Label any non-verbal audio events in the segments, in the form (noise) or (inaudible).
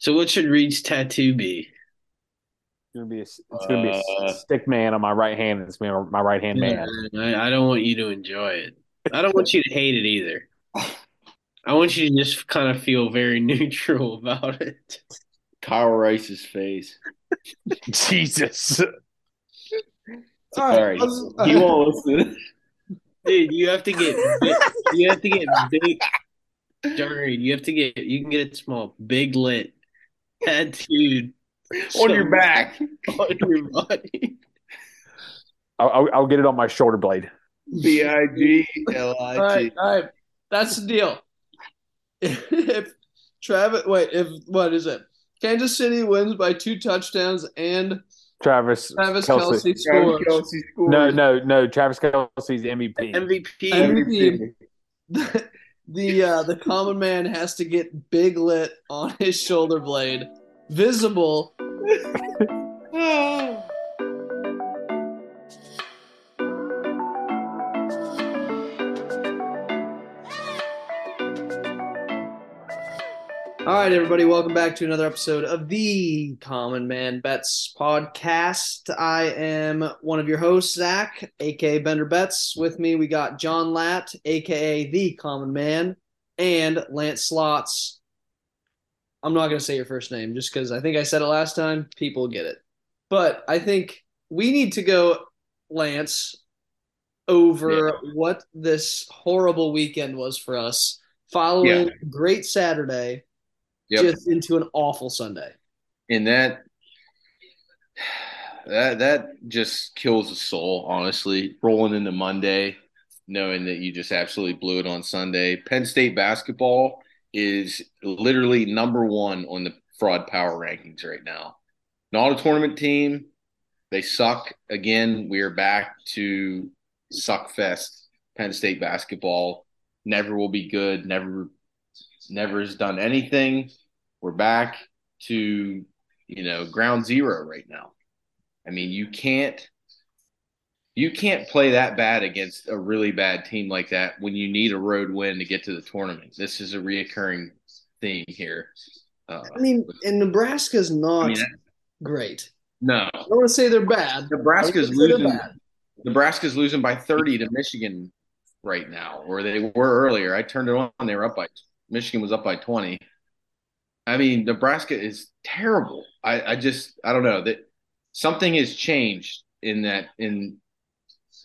So what should Reed's tattoo be? It's gonna be a, it's gonna be a Uh, stick man on my right hand. It's gonna be my right hand man. I, I don't want you to enjoy it. I don't want you to hate it either. I want you to just kind of feel very (laughs) neutral about it. Kyle Rice's face. (laughs) Jesus. (laughs) All right, Sorry, let's- he won't listen. Dude, you have to get big, you have to get big. John Reed, you have to get you can get it small, big lit, tattooed on your back. (laughs) on your body. I'll, I'll, I'll get it on my shoulder blade. B I G L All I right, T. all right. That's the deal. (laughs) If Travis, wait, if what is it? Kansas City wins by two touchdowns and Travis, Travis Kelce. Kelsey Travis scores. Kelce scores. No, no, no. Travis Kelce's MVP. MVP. MVP. (laughs) The uh, the common man has to get big lit on his shoulder blade, visible. (laughs) All right, everybody, welcome back to another episode of the Common Man Bets podcast. I am one of your hosts, Zach, aka Bender Bets. With me, we got John Latt, aka the Common Man, and Lance Slots. I'm not going to say your first name just because I think I said it last time. People get it. But I think we need to go, Lance, over what this horrible weekend was for us following a great Saturday Yep. just into an awful Sunday. and that that that just kills the soul honestly. Rolling into monday knowing that you just absolutely blew it on sunday. Penn state basketball is literally number one on the fraud power rankings right now. Not a tournament team. They suck. Again we are back to suck fest penn state basketball. Never will be good. Never never has done anything we're back to you know ground zero right now. I mean you can't you can't play that bad against a really bad team like that when you need a road win to get to the tournament. This is a reoccurring theme here. Uh, I mean, and Nebraska's not I mean, great. no. I don't want to say they're bad. nebraska's I wouldn't say they're losing bad. nebraska's losing by 30 to michigan right now or they were earlier. I turned it on. They were up by michigan was up by 20 I mean, Nebraska is terrible. I, I just I don't know that something has changed in that in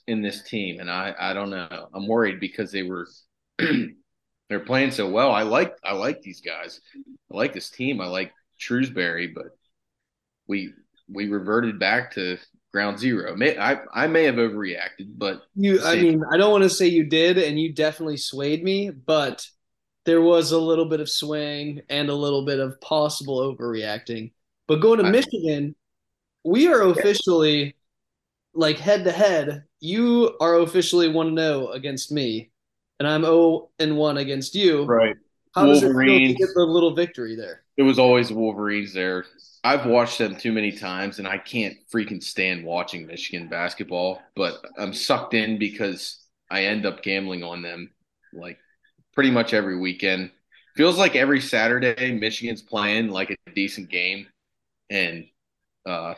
in this team, and I I don't know. I'm worried because they were (clears throat) they're playing so well. I like I like these guys. I like this team. I like Shrewsberry, but we we reverted back to ground zero. May, I I may have overreacted, but You, I mean, I don't want to say you did, and you definitely swayed me, but there was a little bit of swaying and a little bit of possible overreacting. But going to I- Michigan, we are officially like head to head. You are officially one zero oh against me, and I'm zero and one against you. right. How does it feel to get the little victory there? It was always Wolverines there. I've watched them too many times, and I can't freaking stand watching Michigan basketball. But I'm sucked in because I end up gambling on them like pretty much every weekend. Feels like every Saturday Michigan's playing like a decent game, and uh,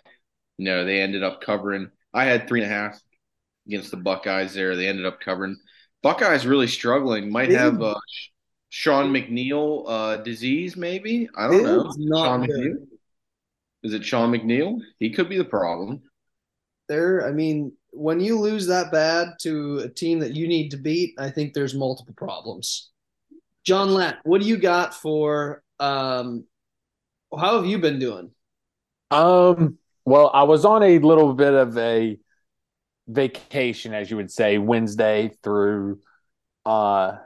you know they ended up covering. I had three and a half against the Buckeyes there. They ended up covering. Buckeyes really struggling. Might have uh, Sean McNeil uh, disease, maybe. I don't know. Sean good. McNeil. Is it Sean McNeil? He could be the problem. There, I mean, when you lose that bad to a team that you need to beat, I think there's multiple problems. John Latt, what do you got for um how have you been doing? Um, well, I was on a little bit of a vacation, as you would say, Wednesday through uh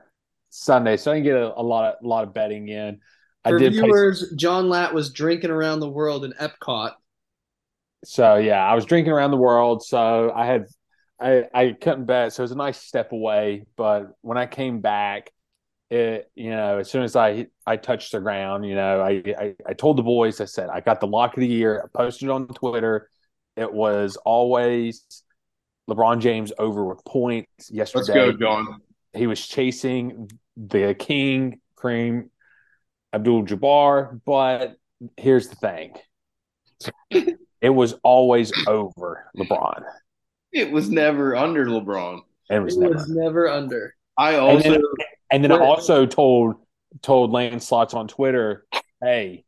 Sunday, so I didn't get a, a lot of a lot of betting in. I For did play, viewers, John Latt was drinking around the world in Epcot. So yeah, I was drinking around the world, so I had I I couldn't bet, so it was a nice step away. But when I came back, it you know as soon as I I touched the ground, you know I I, I told the boys I said I got the lock of the year. I posted on Twitter. It was always LeBron James over with points yesterday. Let's go, John. He was chasing the king, Kareem Abdul Jabbar, but here's the thing. It was always over LeBron. It was never under LeBron. It was It never. was never under. I And also then, and then I also told told Lance Slots on Twitter, "Hey,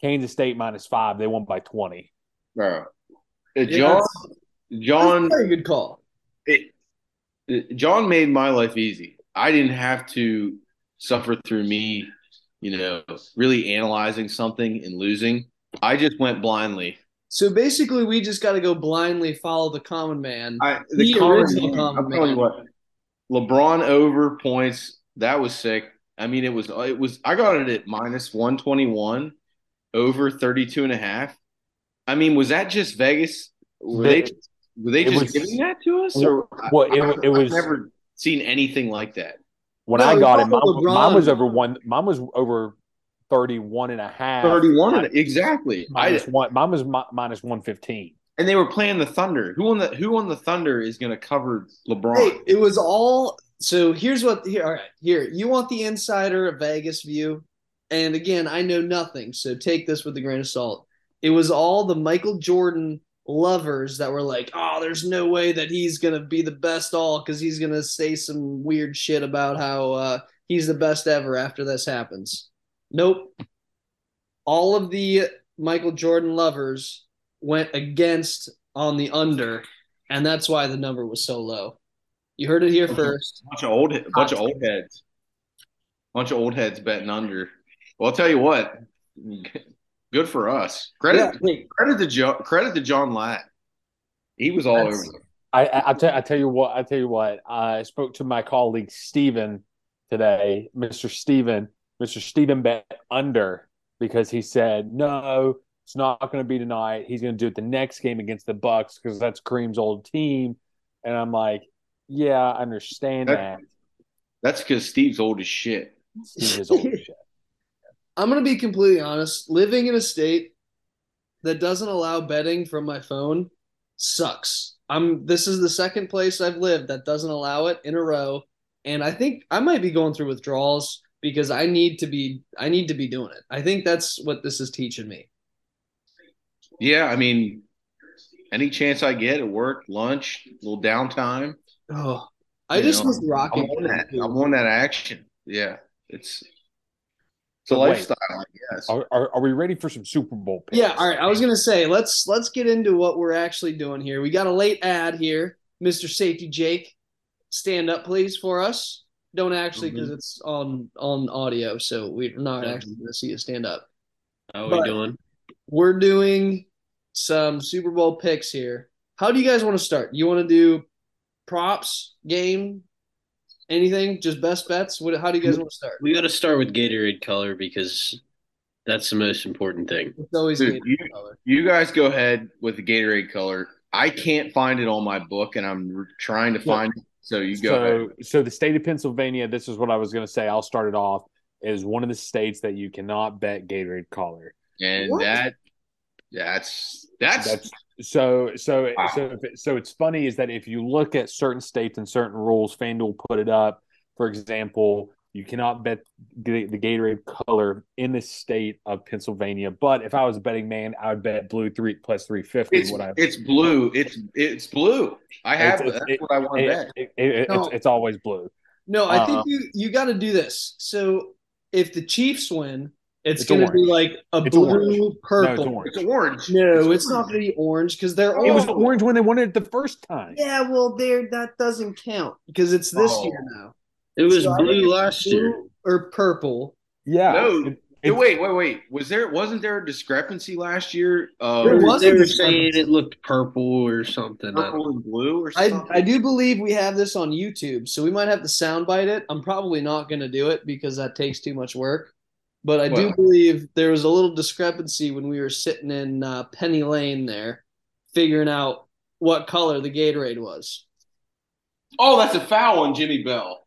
Kansas State minus five. They won by twenty. bro, uh, Yeah, John that's- John That's a very good call. it, it- John made my life easy. I didn't have to suffer through me, you know, really analyzing something and losing. I just went blindly. So basically, we just got to go blindly follow the common man. I The the common original man, common I'm telling you what, LeBron over points. That was sick. I mean, it was it was. I got it at minus one twenty one, over 32 and a half. I mean, was that just Vegas? Were they were they just was- giving that to us, or Well, it- I, it I've was- never seen anything like that. When No, I got it, also mine, mine was over one. Mine was over 31 and a half. 31 exactly. I, Minus one. Mine was mi- minus one fifteen. and they were playing the Thunder. Who on the who on the Thunder is going to cover LeBron? Hey, it was all. So here's what. Here, all right. Here, you want the insider of Vegas view, and again, I know nothing, so take this with a grain of salt. It was all the Michael Jordan lovers that were like, "Oh, there's no way that he's gonna be the best all because he's gonna say some weird shit about how uh, he's the best ever after this happens." Nope. All of the Michael Jordan lovers went against on the under, and that's why the number was so low. You heard it here first. bunch of old bunch of old heads. Bunch of old heads betting under. Well, I'll tell you what. Good for us. Credit Yeah, credit to Joe credit to John Latt. He was all That's- over. it. I, I, I, tell, I tell you what. I tell you what. I spoke to my colleague Steven today, Mr. Steven. Mr. Steven bet under because he said no, it's not going to be tonight. He's going to do it the next game against the Bucks because that's Kareem's old team. And I'm like, yeah, I understand That- that. That's because Steve's old as shit. Steve is old as shit. (laughs) I'm gonna be completely honest. Living in a state that doesn't allow betting from my phone sucks. I'm. This is the second place I've lived that doesn't allow it in a row, and I think I might be going through withdrawals because I need to be. I need to be doing it. I think that's what this is teaching me. Yeah, I mean, any chance I get at work, lunch, little downtime, Oh, I just know, was I'm rocking. on that. I'm on that action. Yeah, it's it's a But wait. lifestyle, I guess. Are, are, are we ready for some Super Bowl picks? Yeah, all right. I was gonna say let's let's get into what we're actually doing here. We got a late ad here, Mister Safety Jake. Stand up, please, for us. Don't actually, because mm-hmm. it's on on audio, so we're not Yeah. actually gonna see you stand up. How are But- we doing? We're doing some Super Bowl picks here. How do you guys want to start? You want to do props, game, anything? Just best bets? What? How do you guys want to start? We got to start with Gatorade color because that's the most important thing. It's always Dude, game you- color. You guys go ahead with the Gatorade color. I can't find it on my book, and I'm trying to Yeah. find it. So you go ahead. So, so the state of Pennsylvania, this is what I was going to say. I'll start it off. Is one of the states that you cannot bet Gatorade color. And What? that that's that's, That's so so Wow. so if it- so. It's funny is that if you look at certain states and certain rules, FanDuel put it up. For example, you cannot bet the, the Gatorade color in the state of Pennsylvania. But if I was a betting man, I would bet blue three plus three fifty. it's What I it's blue. It's it's blue. I have It's- that's it- what I want to bet. it, it, it, No. it's, it's always blue. No, I Uh, think you you got to do this. So if the Chiefs win, it's, It's going to be like a It's blue orange. No, purple. it's orange. It's orange. No, it's not going to be orange because they're It was orange when they won it the first time. Yeah, well, there that doesn't count because it's this Oh. year now. It was So I think blue it's last year. Or purple. Yeah. No. It- it- wait, wait, wait. Was there wasn't there a discrepancy last year of There was They were saying it looked purple or something. I don't purple and blue or something? I do believe we have this on YouTube, so we might have to soundbite it. I'm probably not going to do it because that takes too much work. But I do believe there was a little discrepancy when we were sitting in uh, Penny Lane there, figuring out what color the Gatorade was. oh, that's a foul on Jimmy Bell.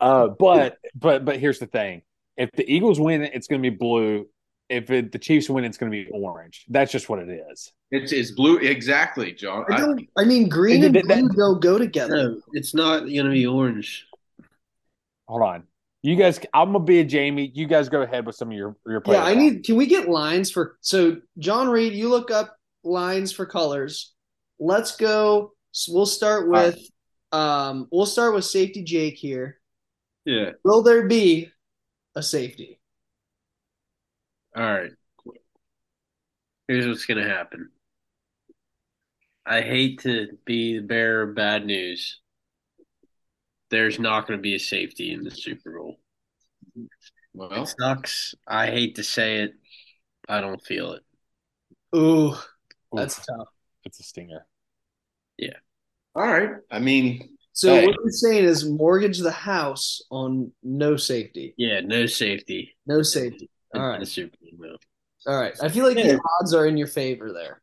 Uh, but but but here's the thing: if the Eagles win, it's going to be blue. If it, the Chiefs win, it's going to be orange. That's just what it is. It's it's blue exactly, John. I I- don't. I mean, green And and that- that- go go together. No, it's not going to be orange. Hold on. You guys, I'm gonna be a Jamie. You guys go ahead with some of your your Yeah, I need. Can we get lines for? So John Reed, you look up lines for colors. Let's go. So we'll start with. Um, we'll start with safety Jake here. Yeah. Will there be a safety? All right. Here's what's gonna happen. I hate to be the bearer of bad news. There's not going to be a safety in the Super Bowl. Well, It sucks. I hate to say it. I don't feel it. Ooh, Oof, that's tough. it's a stinger. All right. I mean, So Hey. what you're saying is mortgage the house on no safety. Yeah, no safety. No safety. All right. The Super Bowl. No. All right. I feel like Yeah. the odds are in your favor there.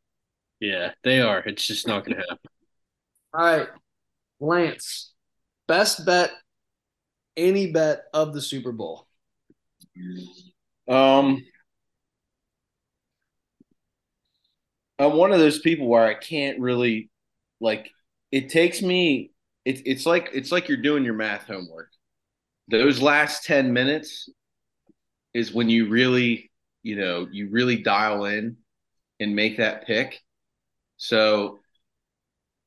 Yeah, they are. It's just not going to happen. All right. Lance, best bet, any bet of the Super Bowl. um, I'm one of those people where I can't really like. It takes me. It's it's like it's like you're doing your math homework. Those last ten minutes is when you really, you know, you really dial in and make that pick. So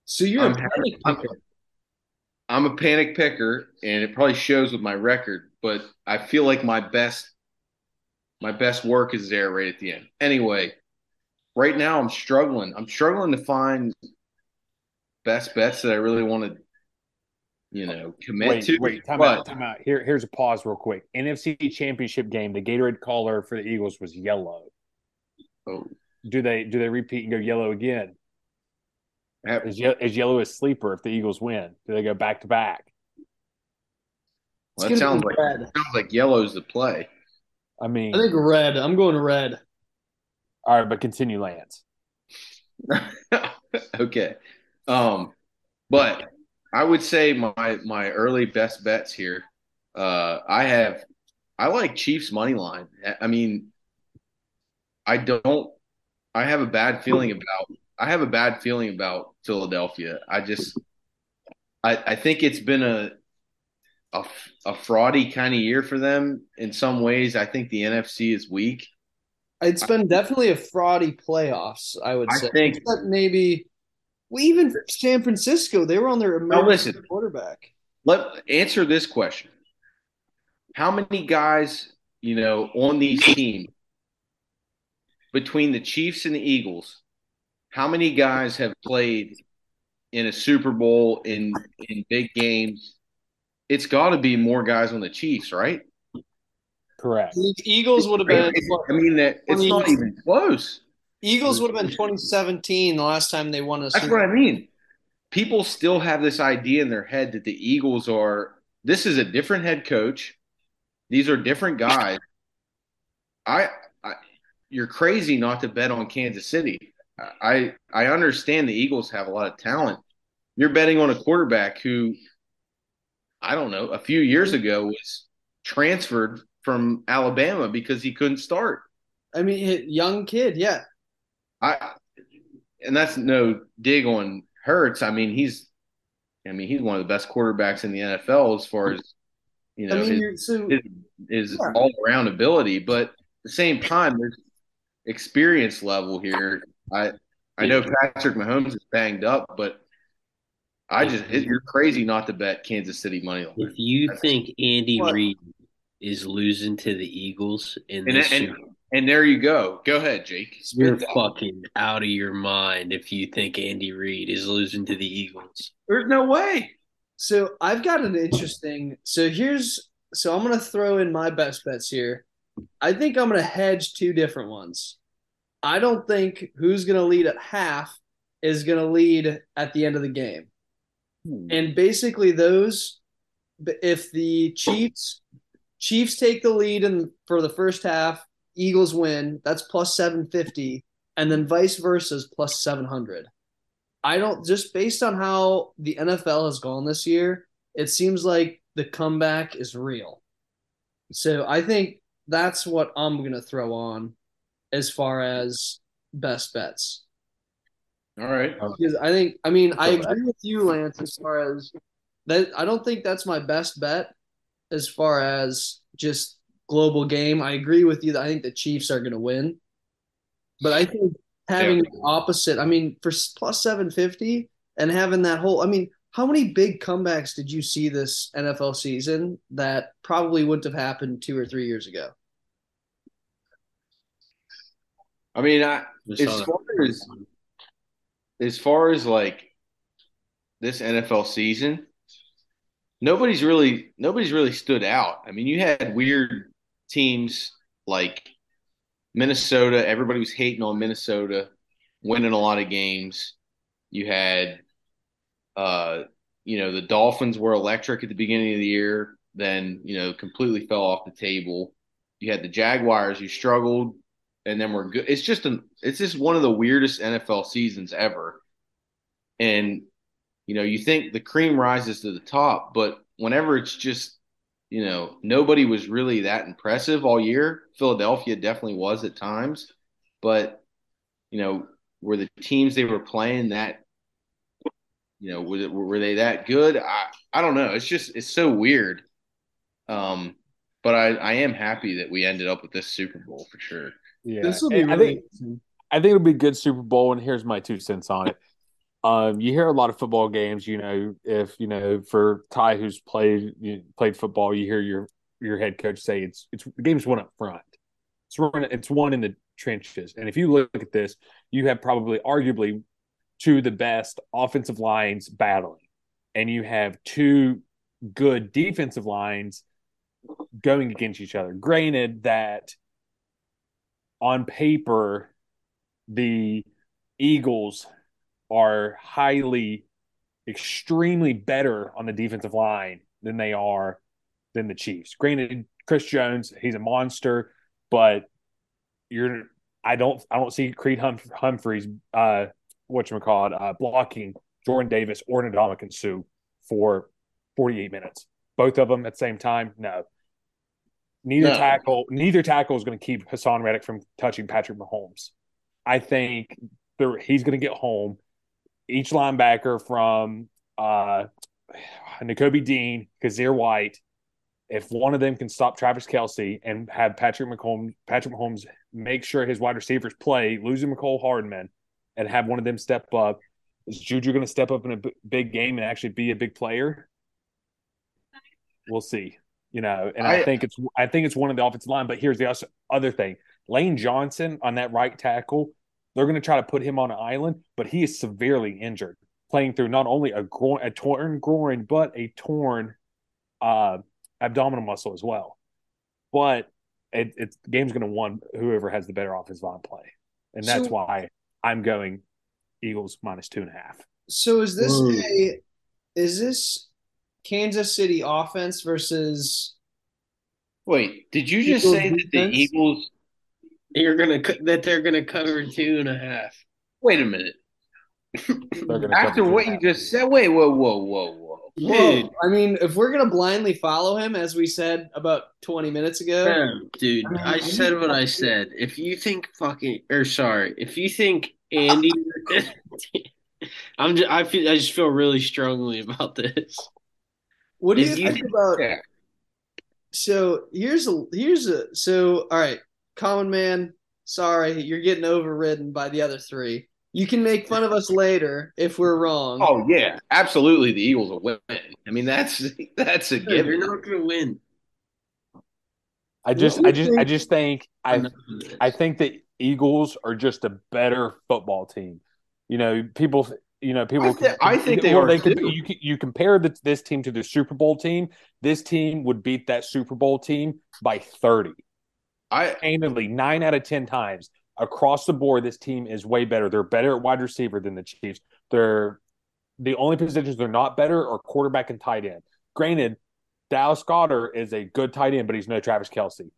So you're I'm a panic I'm- picker. I'm a panic picker, and it probably shows with my record. But I feel like my best, my best work is there right at the end. Anyway, right now I'm struggling. I'm struggling to find best bets that I really want to, you know, commit Wait, to. wait, time but out, time out. Here, here's a pause, real quick. NFC Championship game. The Gatorade color for the Eagles was yellow. oh, Do they do they repeat and go yellow again? have- Is, ye- is yellow a sleeper if the Eagles win? Do they go back to back? well, that sounds like red. sounds like yellow's the play. I mean, I think red. I'm going red. all right, but continue, Lance. (laughs) okay. Um, but I would say my my early best bets here. Uh, I have I like Chiefs money line. I mean, I don't. I have a bad feeling about. I have a bad feeling about Philadelphia. I just. I I think it's been a. A, a fraudy kind of year for them in some ways. I think the NFC is weak. It's been definitely a fraudy playoffs, I would I say. think- Except maybe well, even San Francisco, they were on their Now emergency listen. quarterback. Let answer this question. How many guys, you know, on these teams between the Chiefs and the Eagles, how many guys have played in a Super Bowl in in big games? It's got to be more guys on the Chiefs, right? Correct. The Eagles would have been I mean, that it's not even close. Eagles would have been 2017 the last time they won a That's Super what I mean. People still have this idea in their head that the Eagles are this is a different head coach. These are different guys. I, I you're crazy not to bet on Kansas City. I I understand the Eagles have a lot of talent. You're betting on a quarterback who I don't know, a few years ago was transferred from Alabama because he couldn't start. I mean, young kid, yeah. I and that's no dig on Hurts. I mean, he's I mean, he's one of the best quarterbacks in the NFL as far as you know I mean, his, so his, his Yeah. all around ability. But at the same time, there's experience level here. I I know Patrick Mahomes is banged up, but I just it, you're crazy not to bet Kansas City money line. If you think Andy Reid is losing to the Eagles in And this and, Super and there you go. Go ahead, Jake. You're Spit that. fucking out of your mind if you think Andy Reid is losing to the Eagles. There's no way. So I've got an interesting. So here's. So I'm gonna throw in my best bets here. I think I'm gonna hedge two different ones. I don't think who's gonna lead at half is gonna lead at the end of the game. Hmm. And basically, those, if the Chiefs Chiefs take the lead in for the first half, Eagles win. That's plus seven fifty, and then vice versa is plus seven hundred. I don't just based on how the NFL has gone this year, it seems like the comeback is real. So I think that's what I'm gonna throw on as far as best bets. All right. Because I think, I mean, I agree with you, Lance, as far as that. I don't think that's my best bet as far as just global game. I agree with you that I think the Chiefs are going to win, but I think having yeah. the opposite. I mean, for plus seven fifty and having that whole. I mean, how many big comebacks did you see this NFL season that probably wouldn't have happened two or three years ago? I mean, I, as far as as far as like this NFL season, nobody's really nobody's really stood out. I mean, you had weird teams like Minnesota. Everybody was hating on Minnesota winning a lot of games. You had, uh, you know, the Dolphins were electric at the beginning of the year, then you know completely fell off the table. You had the Jaguars who struggled and then we're good. It's just an it's just one of the weirdest NFL seasons ever. And you know, you think the cream rises to the top, but whenever it's just you know, nobody was really that impressive all year. Philadelphia definitely was at times, but you know, were the teams they were playing that you know, were, were they that good? I I don't know. It's just it's so weird. Um, but I I am happy that we ended up with this Super Bowl for sure. Yeah, this will be. Really I think I think it'll be a good Super Bowl, and here's my two cents on it. Um, you hear a lot of football games. You know, if you know for Ty, who's played played football, you hear your your head coach say it's it's the game's won up front. It's won it's won in the trenches. And if you look at this, you have probably arguably two of the best offensive lines battling, and you have two good defensive lines going against each other. Granted that on paper, the Eagles are highly, extremely better on the defensive line than they are than the Chiefs. Granted, Chris Jones, he's a monster, but you're I don't I don't see Creed hum, Humphreys uh what you call it uh, blocking Jordan Davis or Ndamukong Suh for 48 minutes. Both of them at the same time, no. Neither no. tackle, neither tackle is going to keep Haason Reddick from touching Patrick Mahomes. I think he's going to get home. Each linebacker from uh, Nakobe Dean, Kyzir White, if one of them can stop Travis Kelce and have Patrick Mahomes, Patrick Mahomes make sure his wide receivers play, losing Mecole Hardman, and have one of them step up, is Juju going to step up in a b- big game and actually be a big player? We'll see you know, and I, I, think it's I think it's one of the offensive line. But here's the other thing: Lane Johnson on that right tackle, they're going to try to put him on an island, but he is severely injured, playing through not only a groin, a torn groin, but a torn uh, abdominal muscle as well. But it, it's the game's going to win whoever has the better offensive line play, and that's so, why I'm going Eagles minus two and a half. So is this Ooh. a is this Kansas City offense versus. Wait, did you just Eagles say that the Eagles you're gonna that they're gonna cover two and a half? Wait a minute. After what you just said, wait, whoa, whoa, whoa, whoa. Dude. I mean, if we're gonna blindly follow him, as we said about 20 minutes ago, yeah, dude, I, mean, I said what I said. If you think fucking, or sorry, if you think Andy, (laughs) I'm just, I feel, I just feel really strongly about this. What do you, you think about? So here's a here's a so all right, common man. Sorry, you're getting overridden by the other three. You can make fun of us later if we're wrong. Oh yeah, absolutely. The Eagles will win. I mean, that's (laughs) that's a given. You're not going to win. I just, I just, I just think I, I think the Eagles are just a better football team. You know, people you know, people. I, th- I think they are. They could, you you compare the, this team to the Super Bowl team. This team would beat that Super Bowl team by thirty. I handedly nine out of ten times across the board. This team is way better. They're better at wide receiver than the Chiefs. They're the only positions they're not better are quarterback and tight end. Granted, Dallas Goedert is a good tight end, but he's no Travis Kelce.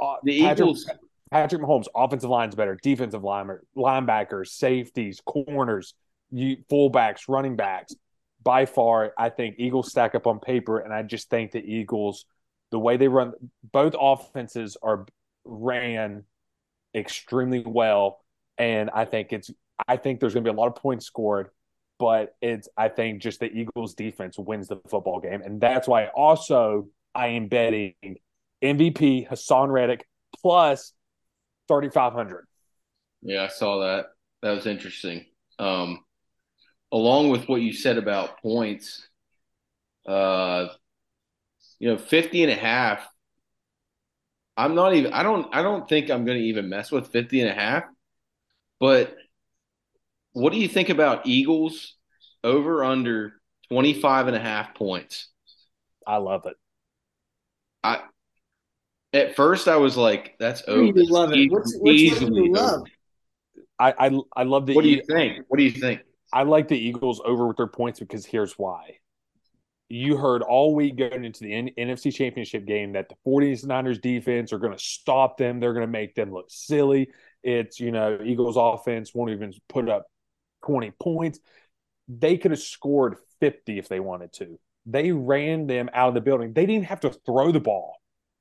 Uh, the Patrick, Eagles. Patrick Mahomes, offensive line's better, defensive line, linebackers, safeties, corners you fullbacks, running backs. By far, I think Eagles stack up on paper, and I just think the Eagles, the way they run, both offenses are ran extremely well, and I think it's I think there's going to be a lot of points scored, but it's I think just the Eagles defense wins the football game, and that's why also I am betting MVP Haason Reddick plus 3,500. Yeah, I saw that. That was interesting. Um, along with what you said about points, uh, you know, 50 and a half. I'm not even, I don't, I don't think I'm going to even mess with 50 and a half. But what do you think about Eagles over under 25 and a half points? I love it. I, at first I was like, that's over. You love it. What's, what's Easily you love? I I, I love the What do you E- think? What do you think? I like the Eagles over with their points because here's why. You heard all week going into the N- NFC Championship game that the 49ers defense are going to stop them. They're going to make them look silly. It's, you know, Eagles offense won't even put up 20 points. They could have scored 50 if they wanted to. They ran them out of the building. They didn't have to throw the ball.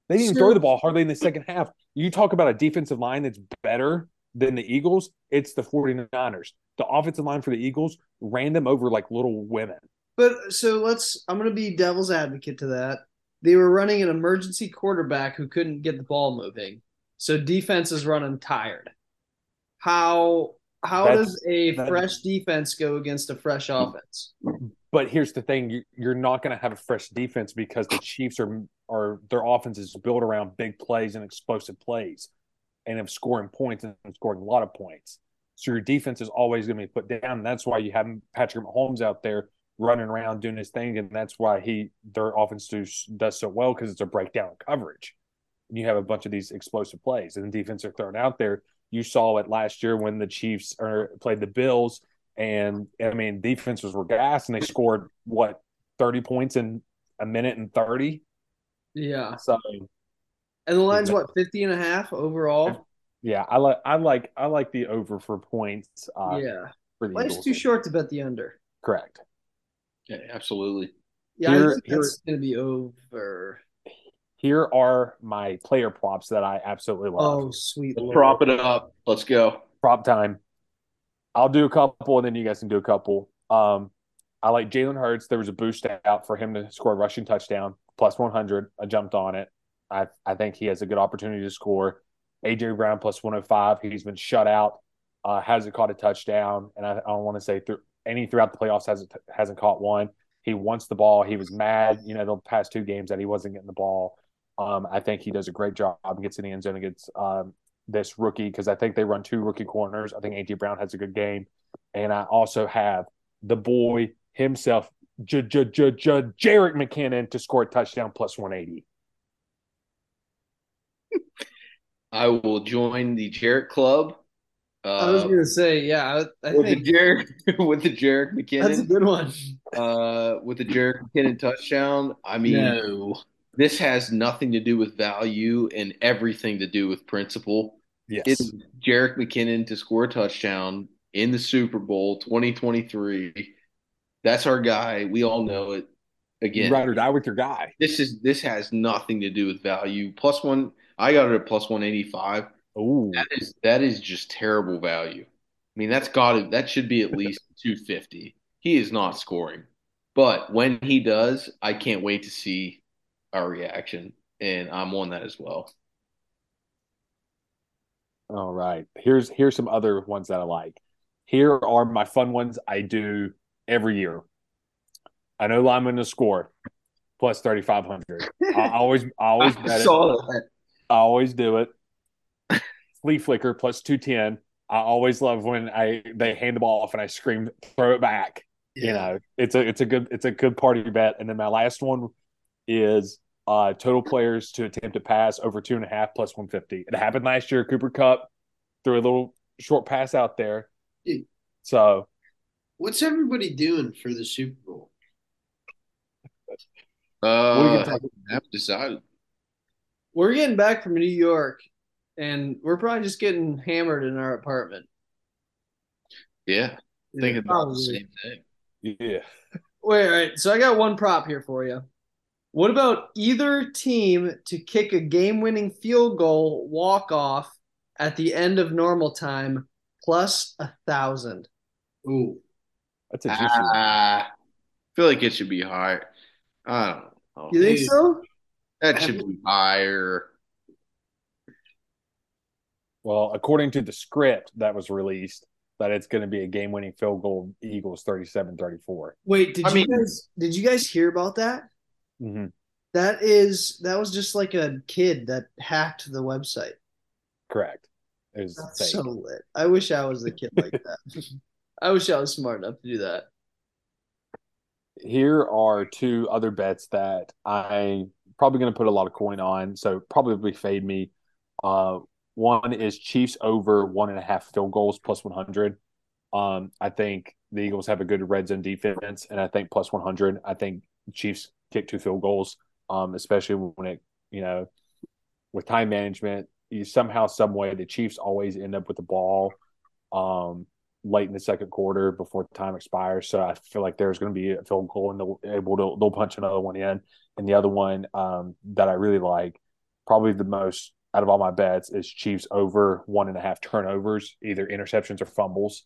They didn't So- throw the ball hardly in the second half. You talk about a defensive line that's better than the Eagles, it's the 49ers. The offensive line for the Eagles ran them over like little women. But so let's. I'm going to be devil's advocate to that. They were running an emergency quarterback who couldn't get the ball moving, so defense is running tired. How how That's- does a fresh defense go against a fresh offense? But here's the thing: you, you're not going to have a fresh defense because the Chiefs are are their offense is built around big plays and explosive plays, and of scoring points and scoring a lot of points. So your defense is always going to be put down. That's why you have Patrick Mahomes out there running around doing his thing, and that's why he their offense does, does so well because it's a breakdown coverage. And you have a bunch of these explosive plays, and the defense are thrown out there. You saw it last year when the Chiefs played the Bills, and I mean defenses were gassed, and they scored what thirty points in a minute and thirty. Yeah, So and the line's what 50 and a half overall. yeah, I like I like I like the over for points. Uh, yeah, life's too short to bet the under. Correct. Yeah, absolutely. Yeah, Here- I think going to be over. Here are my player props that I absolutely love. Oh, sweet Let's prop it up. Let's go. prop time. I'll do a couple, and then you guys can do a couple. Um, I like Jalen Hurts. There was a boost out for him to score a rushing touchdown, plus 100. I jumped on it. I, I think he has a good opportunity to score. AJ Brown plus 105. He's been shut out. Uh, hasn't caught a touchdown, and I, I don't want to say through any throughout the playoffs hasn't hasn't caught one. He wants the ball. He was mad, you know, the past two games that he wasn't getting the ball. Um, I think he does a great job and gets in the end zone against um, this rookie because I think they run two rookie corners. I think AJ Brown has a good game, and I also have the boy himself, J- J- J- J- Jerick McKinnon, to score a touchdown plus one eighty. I will join the Jarrett Club. Uh, I was going to say, yeah, I, I with the think Jarrett (laughs) with the Jerick McKinnon, that's a good one. Uh, with the Jerick McKinnon touchdown. I mean, No. this has nothing to do with value and everything to do with principle. Yes, It's Jerick McKinnon to score a touchdown in the Super Bowl 2023. That's our guy. We all know it. Again, ride or die with your guy. this is this has nothing to do with value. Plus one, I got it at plus 185. Ooh, That is that is just terrible value. I mean, that's got to that should be at least (laughs) 250. He is not scoring. But when he does, I can't wait to see our reaction. And I'm on that as well. all right. Here's here's some other ones that I like. Here are my fun ones I do every year. I know lineman to score plus thirty five hundred. I (laughs) always I always I bet it. that. I always do it. Flea flicker plus two ten. I always love when I they hand the ball off and I scream throw it back. You know, it's a it's a good it's a good party bet. And then my last one is uh total players to attempt to pass over two and a half plus one fifty. It happened last year. Cooper Kupp threw a little short pass out there. Dude. So What's everybody doing for the Super Bowl? Uh, we can talk- I haven't decided. We're getting back from New York, and we're probably just getting hammered in our apartment. Yeah, thinking about the same thing. yeah. Wait, all right. So I got one prop here for you. What about either team to kick a game-winning field goal walk-off at the end of normal time plus a thousand? Ooh. That's a juicy one. I feel like it should be higher. I don't know. You think Dude. so? That should be higher. Well, according to the script that was released, that it's going to be a game-winning field goal. Eagles 37-34. Wait, did I you mean- guys did you guys hear about that? Mm-hmm. That is that was just like a kid that hacked the website. Correct. It was That's fake. so lit. I wish I was a kid like that. (laughs) I wish I was smart enough to do that. Here are two other bets that I probably going to put a lot of coin on. So probably fade me. Uh, one is Chiefs over one and a half field goals plus 100. Um, I think the Eagles have a good red zone defense, and I think plus 100. I think Chiefs kick two field goals, um, especially when it, you know, with time management, you somehow, some way, the Chiefs always end up with the ball um, late in the second quarter before time expires. So I feel like there's going to be a field goal, and they'll able to they'll punch another one in. And the other one um, that I really like, probably the most out of all my bets, is Chiefs over one and a half turnovers, either interceptions or fumbles.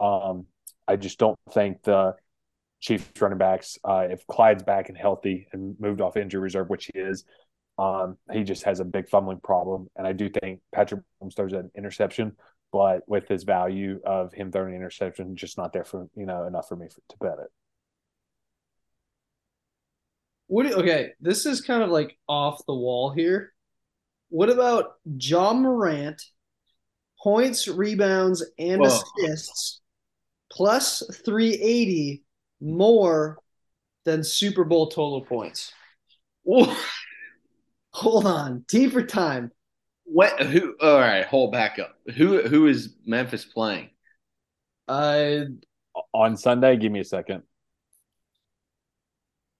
Um, I just don't think the Chiefs running backs, uh, if Clyde's back and healthy and moved off injury reserve, which he is, um, he just has a big fumbling problem. And I do think Patrick Mahomes throws an interception, but with his value of him throwing an interception, just not there for you know enough for me for, to bet it. What do, okay, this is kind of like off the wall here. What about Ja Morant points, rebounds, and Whoa. assists plus 380 more than Super Bowl total points? Whoa. (laughs) Hold on. T for time. What? Who? All right, hold back up. Who? Who is Memphis playing? I On Sunday, give me a second.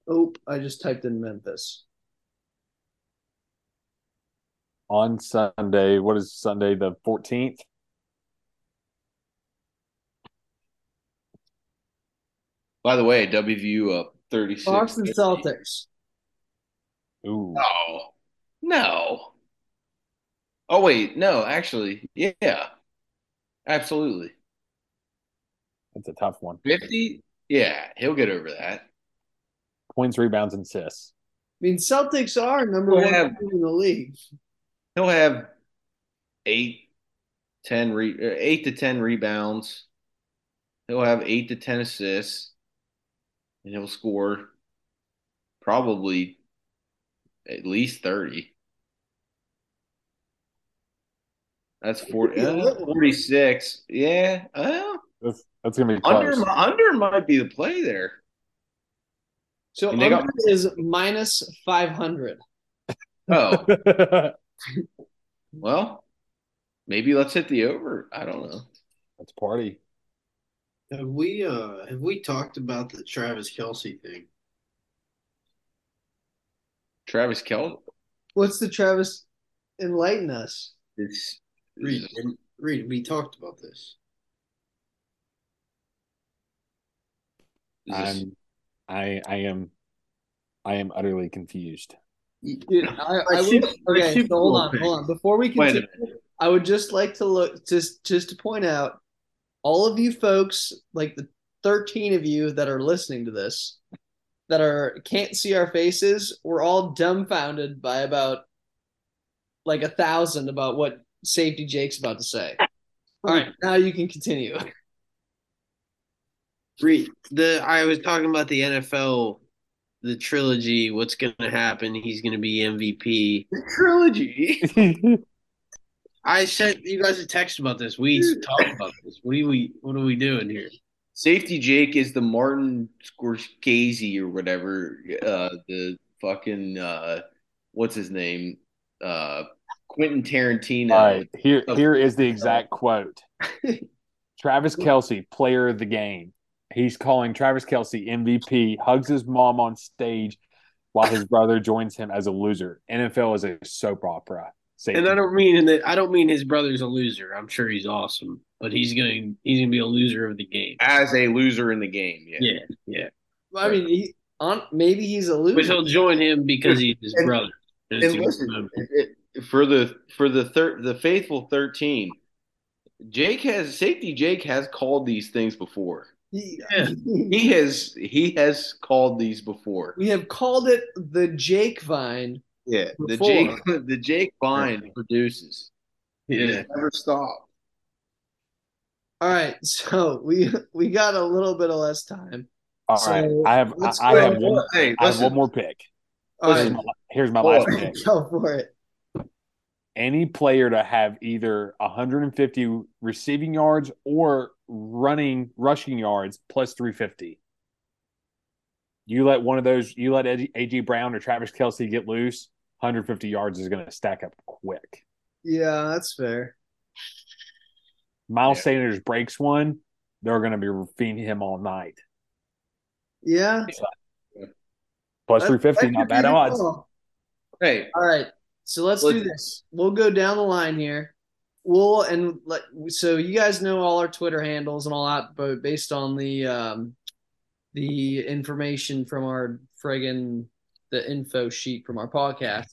oh, I just typed in Memphis. On Sunday, what is Sunday the fourteenth? By the way, WVU up thirty six. Boston Celtics. Ooh, No, no. Oh wait, no. Actually, yeah, absolutely. that's a tough one. Fifty. Yeah, he'll get over that. Points, rebounds, and assists. I mean, Celtics are number Well, one yeah. team in the league. He'll have eight, ten, re, uh, eight to ten rebounds. He'll have eight to ten assists, and he'll score probably at least thirty. That's 40, uh, 46. Yeah. Uh, That's that's gonna be close. under, under might be the play there. So And they got- under is minus 500. Oh, (laughs) well, maybe let's hit the over. I don't know. That's party. Have we uh have we talked about the Travis Kelce thing? Travis Kelce. What's the Travis? Enlighten us. is, Reed, Reed, we talked about this. this- I'm, I, I am, I am utterly confused. Dude, (laughs) I, I would, okay, so hold on, hold on. Before we continue, I would just like to look just just to point out all of you folks, like the 13 of you that are listening to this, that are can't see our faces, we're all dumbfounded by about like a thousand about what safety Jake's about to say. All right, now you can continue. The I was talking about the NFL, the trilogy. What's going to happen? He's going to be MVP. trilogy. (laughs) I sent you guys a text about this. We talked about this. What are we? What are we doing here? Safety Jake is the Martin Scorsese or whatever. Uh, the fucking uh, what's his name? Uh, Quentin Tarantino. All right, here, here is the exact quote. (laughs) Travis Kelce, player of the game. He's calling Travis Kelce MVP, hugs his mom on stage while his brother joins him as a loser. NFL is a soap opera. Safety. And I don't mean that. I don't mean his brother's a loser. I'm sure he's awesome, but he's going. He's going to be a loser of the game. as a loser in the game. Yeah. Yeah, yeah. I mean, he, on maybe he's a But loser. he'll join him because he's his And- brother. And And listen, it- it- for the for the thir- the faithful thirteen, Jake has safety. Jake has called these things before. He- Yeah. (laughs) He has he has called these before. We have called it the Jake Vine Yeah, the Before. Jake (laughs) the Jake Vine produces. Yeah. Never stop. All right, (laughs) so we we got a little bit of less time. All So, right, I have I, I have one. Hey, I have one more pick. All Here's my, here's my last pick. go for it. Any player to have either 150 receiving yards or running rushing yards plus 350. You let one of those, you let AJ Brown or Travis Kelce get loose, 150 yards is going to stack up quick. Yeah, that's fair. Miles Yeah. Sanders breaks one, they're going to be feeding him all night. Yeah, Plus 350, not bad be the odds. call. Hey, All right, so let's do Let's- this. We'll go down the line here. We'll and let so you guys know all our Twitter handles and all that, but based on the um the information from our friggin' the info sheet from our podcast.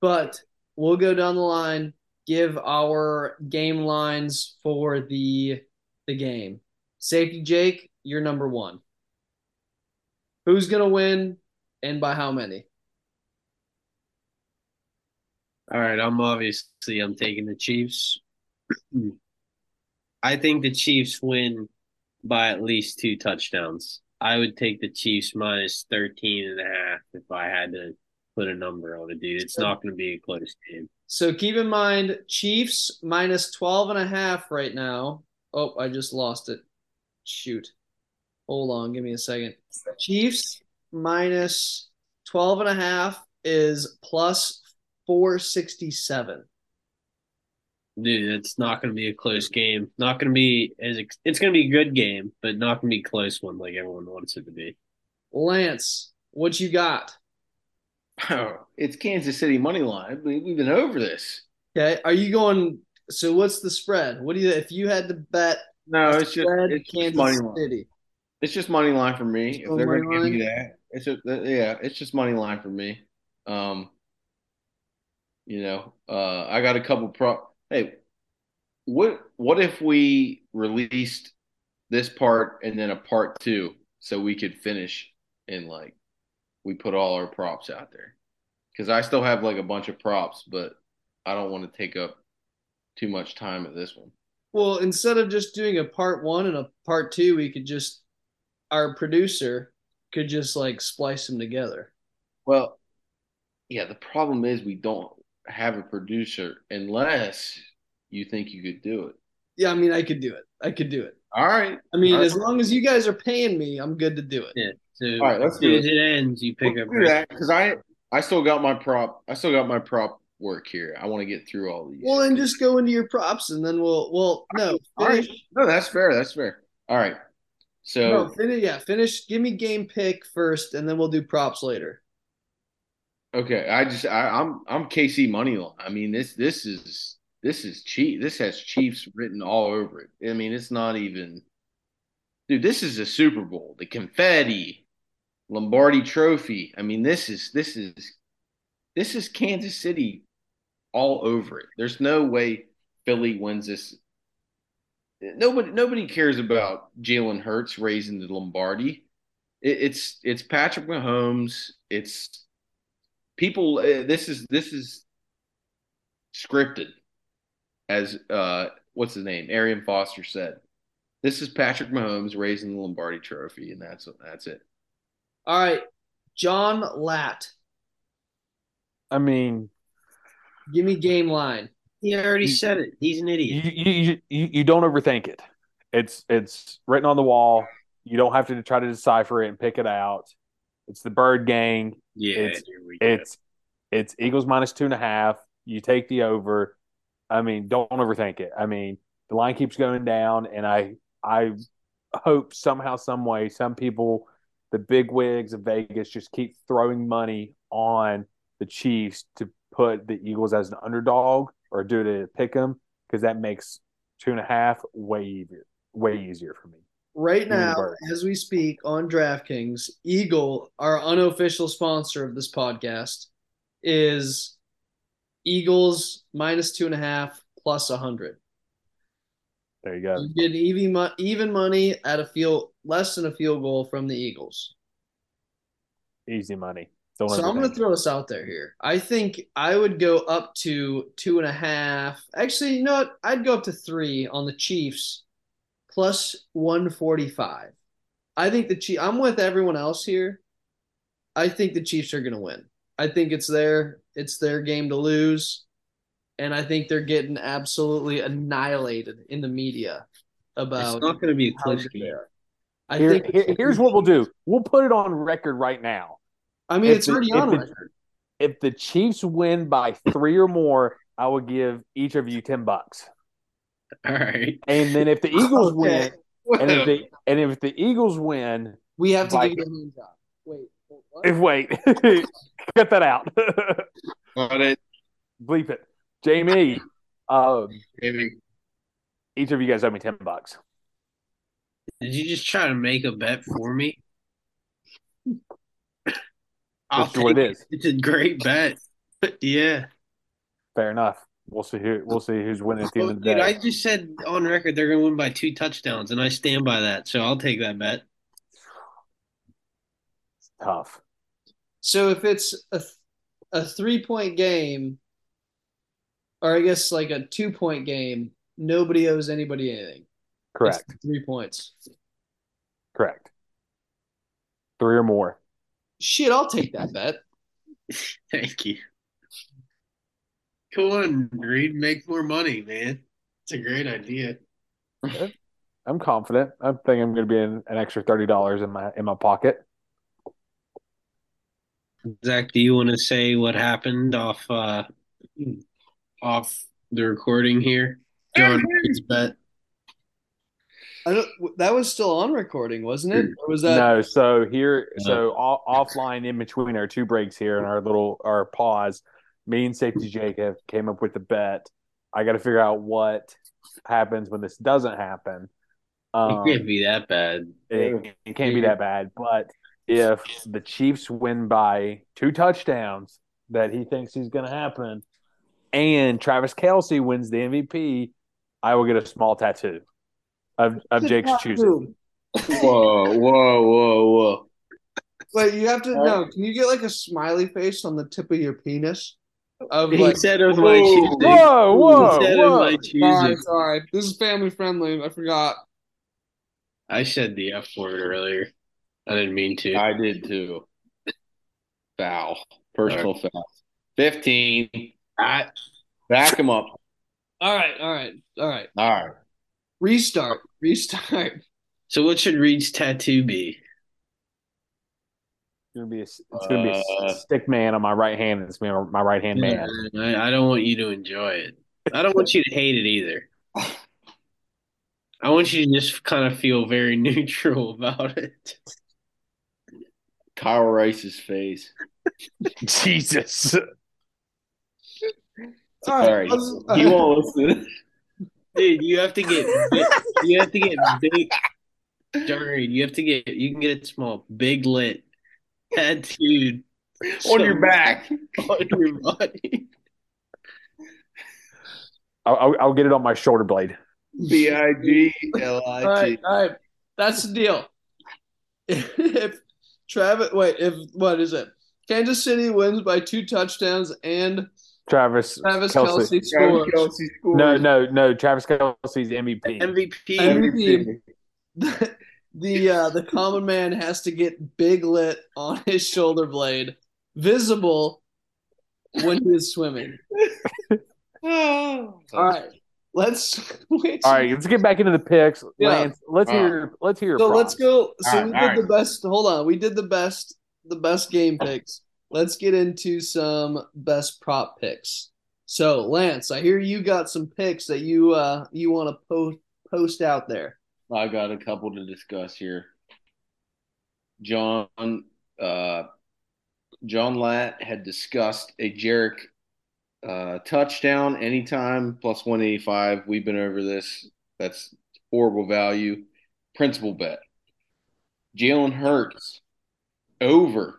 But we'll go down the line, give our game lines for the the game. Safety Jake, you're number one. Who's gonna win and by how many? All right, I'm obviously I'm taking the Chiefs. Hmm. I think the Chiefs win by at least two touchdowns. I would take the Chiefs minus 13 and a half if I had to put a number on it, dude. It's not going to be a close game. So keep in mind, Chiefs minus 12 and a half right now. Oh, I just lost it. Shoot. Hold on, give me a second. Chiefs minus 12 and a half is plus 467. Dude, it's not going to be a close game. Not going to be as ex- it's going to be a good game, but not going to be a close one like everyone wants it to be. Lance, what you got? oh, it's Kansas City money line. We- We've been over this. Okay, are you going so what's the spread? What do you if you had to bet No, it's just spread it's just Kansas money line. City? It's just money line for me. Just If they're going to give me that, it's just yeah, it's just money line for me. Um, you know, uh, I got a couple pro. Hey, what what if we released this part and then a part two so we could finish and like we put all our props out there? Because I still have like a bunch of props, but I don't want to take up too much time at this one. Well, instead of just doing a part one and a part two, we could just our producer could just like splice them together. Well, yeah, the problem is we don't have a producer unless you think you could do it. Yeah, I mean, I could do it. I could do it. All right. I mean, All right. as long as you guys are paying me, I'm good to do it. Yeah. So All right, let's as soon do as it ends, you pick Let's up do that because I I still got my prop I still got my prop work here. I want to get through all these. Well, then just go into your props, and then we'll. Well, no, All right. finish. No, that's fair. That's fair. All right. So No, finish. Yeah, finish. Give me game pick first, and then we'll do props later. Okay, I just I, I'm I'm KC money line. I mean this this is this is cheap. This has Chiefs written all over it. I mean it's not even. Dude, this is a Super Bowl. The confetti, Lombardi Trophy. I mean this is this is this is Kansas City all over it. There's no way Philly wins this. Nobody nobody cares about Jalen Hurts raising the Lombardi. It, it's it's Patrick Mahomes. It's people. Uh, this is this is scripted, as uh, what's his name? Arian Foster said. This is Patrick Mahomes raising the Lombardi Trophy, and that's that's it. All right, John Latt. I mean, Give me game line. He already You- said it. He's an idiot you, idiot. you, you, you don't overthink it. It's it's written on the wall. You don't have to try to decipher it and pick it out. It's the bird gang. Yeah, it's- here we go. It's it's Eagles minus two and a half. You take the over. I mean, don't overthink it. I mean, the line keeps going down, and I I hope somehow, some way, some people, the big wigs of Vegas, just keep throwing money on the Chiefs to put the Eagles as an underdog or do to pick them because that makes two and a half way easier, way easier for me. Right now, as we speak on DraftKings, Eagle, our unofficial sponsor of this podcast, is Eagles minus two and a half plus a hundred. There you go. You get even even money at a field less than a field goal from the Eagles. Easy money. So I'm going to throw this out there here. I think I would go up to two and a half. Actually, you know what? I'd go up to three on the Chiefs plus 145. I think the Chiefs, I'm with everyone else here. I think the Chiefs are going to win. I think it's their it's their game to lose, and I think they're getting absolutely annihilated in the media about It's not going to be a close game. are. I Here- think here- here's what we'll do. We'll put it on record right now. I mean, if it's the- already if on the- record. If the Chiefs win by three or more, I will give each of you ten bucks. (laughs) All right. And then if the Eagles (laughs) Okay. win, and if the and if the Eagles win, We have to Like- give you a hand job. Wait, what? if wait, (laughs) cut that out, Got it. bleep it, Jamie. Um, Maybe. each of you guys owe me ten bucks. Did you just try to make a bet for me? I'll That's what it is. It's a great bet. yeah. Fair enough. We'll see who we'll see who's winning at the end of the dude, day. I just said on record they're going to win by two touchdowns, and I stand by that. So I'll take that bet. Tough. So if it's a a three point game, or I guess like a two point game, nobody owes anybody anything. Correct. It's three points. Correct. Three or more. Shit, I'll take that bet. (laughs) Thank you. Come on, Reed, make more money, man. It's a great idea. (laughs) I'm confident. I think I'm going to be in an extra thirty dollars in my in my pocket. Zach, do you want to say what happened off uh off the recording here? John bet. I don't, that was still on recording, wasn't it? Or was that no, so here, so o- offline in between our two breaks here and our little our pause, me and Safety Jacob came up with the bet. I got to figure out what happens when this doesn't happen. Um, it can't be that bad. it, it can't be that bad, but if the Chiefs win by two touchdowns, that he thinks he's going to happen, and Travis Kelce wins the MVP, I will get a small tattoo of of Jake's choosing. Whoa, whoa, whoa, whoa. Wait, you have to know. Can you get like a smiley face on the tip of your penis? Of He like, said it was my Whoa. choosing. Whoa, whoa, he said it was whoa! my sorry, choosing. sorry. This is family friendly. I forgot. I said the F word earlier. I didn't mean to. I did too. Foul. Personal foul. 15. I, Back him up. All right, all right, all right. All right. Restart, restart. so what should Reed's tattoo be? It's gonna be a, it's gonna be a Uh, stick man on my right hand. It's gonna be my right hand man. I, I don't want you to enjoy it. I don't want you to hate it either. I want you to just kind of feel very (laughs) neutral about it. Kyle Rice's face. (laughs) Jesus. All All right. let's- He won't listen. Dude, you have to get you have to get big John Reed, you have to get you can get it small, big lit, tattooed On your back. on your (laughs) body. I'll, I'll, I'll get it on my shoulder blade. B I G L All I right, T. all right. That's the deal. (laughs) If Travis, wait, if what is it? Kansas City wins by two touchdowns and Travis, Travis Kelce. Kelce scores. Kelce scores. No, no, no. Travis Kelce's MVP. MVP. MVP. (laughs) the the, uh, the common man has to get big lit on (laughs) his shoulder blade, visible when he is swimming. (laughs) All right, let's. Wait, All right, let's get back into the picks. Yeah. Lance, let's Uh, hear. Let's hear. your So props. let's go. So All we right, did all the best. Hold on, we did the best. The best game picks. Let's get into some best prop picks. So Lance, I hear you got some picks that you uh you want to post post out there. I got a couple to discuss here. John uh John Latt had discussed a Jerick uh touchdown anytime plus 185. We've been over this. That's horrible value. Principal bet. Jalen Hurts over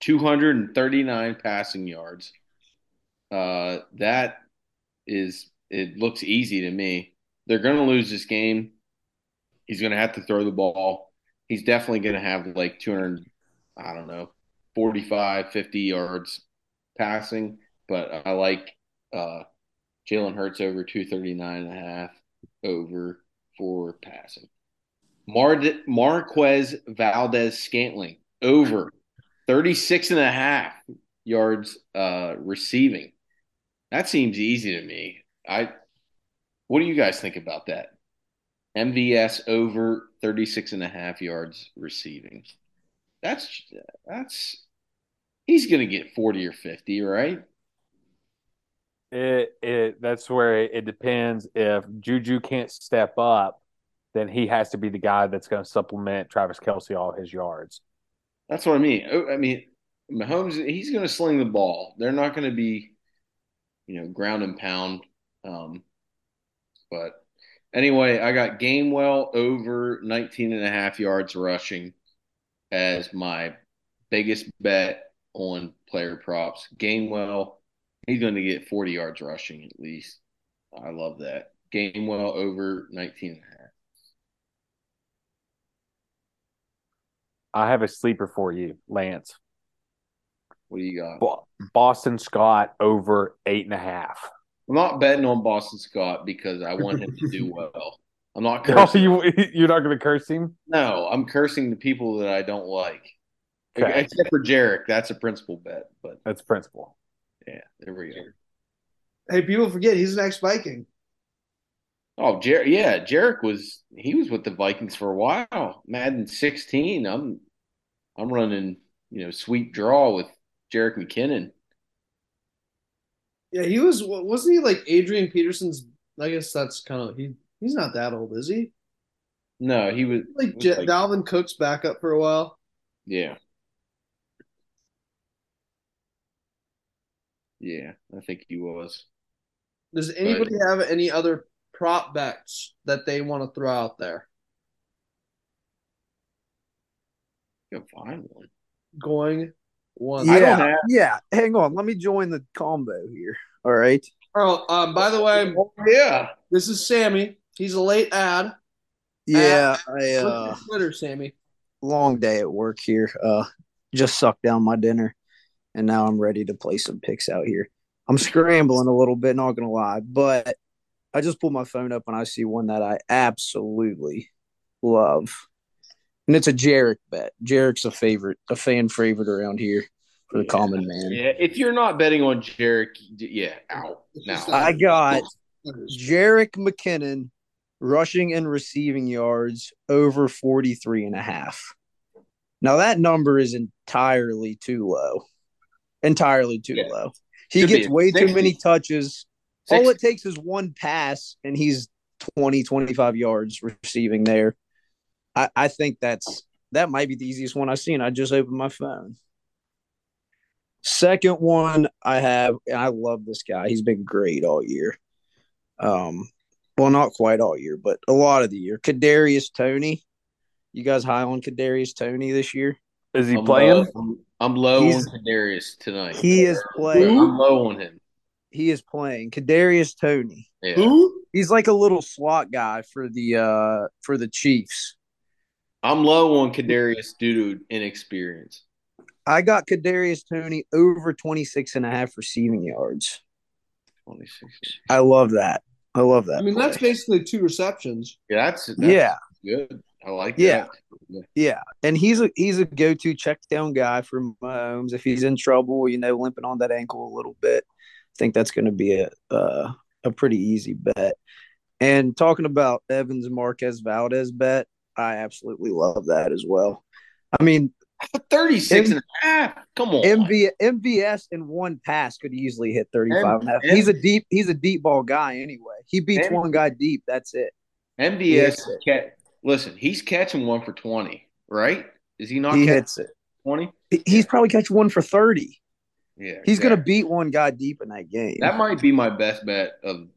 239 passing yards. Uh that is it looks easy to me. They're going to lose this game. He's going to have to throw the ball. He's definitely going to have like 200, I don't know, 45, 50 yards passing, but I like uh, Jalen Hurts over 239 and a half over for passing. Mar- Marquez Valdes-Scantling over 36 and a half yards uh, receiving. That seems easy to me. I what do you guys think about that? MVS over 36 and a half yards receiving. That's that's he's going to get 40 or 50, right? It it that's where it, it depends if Juju can't step up, then he has to be the guy that's going to supplement Travis Kelce all his yards. That's what I mean. Oh, I mean, Mahomes, he's going to sling the ball. They're not going to be, you know, ground and pound. Um, but anyway, I got Gainwell over 19 and a half yards rushing as my biggest bet on player props. Gainwell, he's going to get 40 yards rushing at least. I love that. Gainwell over 19 and a half. I have a sleeper for you, Lance. What do you got? Boston Scott over eight and a half. I'm not betting on Boston Scott because I want him to do (laughs) well. I'm not cursing. you, you're not going to curse him? no, I'm cursing the people that I don't like. Okay. Except for Jerick. That's a principal bet. But That's principle. yeah, there we go. Hey, people forget he's an ex Viking. Oh, Jer- yeah, Jerick was he was with the Vikings for a while. Madden 16. I'm I'm running, you know, sweep draw with Jerick McKinnon. Yeah, he was. Wasn't he like Adrian Peterson's? I guess that's kind of he. He's not that old, is he? No, he was Like, was J- like- Dalvin Cook's backup for a while. yeah. Yeah, I think he was. Does anybody have any other prop bets that they want to throw out there? You can find one. Going one. I don't Yeah, have- yeah. Hang on, let me join the combo here. All right. Oh, um, by the way, Oh, yeah. this is Sammy. He's a late ad. Yeah, I What's uh your Twitter, Sammy. long day at work here. Uh just sucked down my dinner and now I'm ready to play some picks out here. I'm scrambling a little bit, not gonna lie, but I just pulled my phone up and I see one that I absolutely love. And it's a Jerick bet. Jerick's a favorite, a fan favorite around here for the Yeah. common man. Yeah, if you're not betting on Jerick, yeah, out now. I got Jerick McKinnon rushing and receiving yards over 43 and a half. Now that number is entirely too low. Entirely too Yeah. low. He Should be gets at way too many touches. All it takes is one pass and he's 20, 25 yards receiving there. I, I think that's that might be the easiest one I've seen. I just opened my phone. Second one I have, and I love this guy. He's been great all year. Um, well, not quite all year, but a lot of the year. Kadarius Toney. You guys high on Kadarius Toney this year? Is he I'm playing? Low, I'm, I'm low He's- on Kadarius tonight. He is playing. I'm low on him. He is playing. Kadarius Toney. Yeah. Who? He's like a little slot guy for the uh for the Chiefs. I'm low on Kadarius due to inexperience. I got Kadarius Toney over 26 and a half receiving yards. 26. I love that. I love that. I mean, that's basically two receptions. Yeah, that's, that's yeah. good. I like Yeah. that. Yeah, and he's a he's a go to check down guy for Mahomes. If he's in trouble, you know, limping on that ankle a little bit, I think that's going to be a uh, a pretty easy bet. And talking about Evans Marquez Valdes bet, I absolutely love that as well. I mean, 36 M- and a half. Come on. MV, MVS in one pass could easily hit 35 and a half. M- He's a deep he's a deep ball guy anyway. He beats M- one guy deep. That's it. MVS, ca- listen, he's catching one for 20, right? Is he not he catching hits it. 20? He's probably catching one for 30. Yeah. He's going to beat one guy deep in that game. That might be my best bet of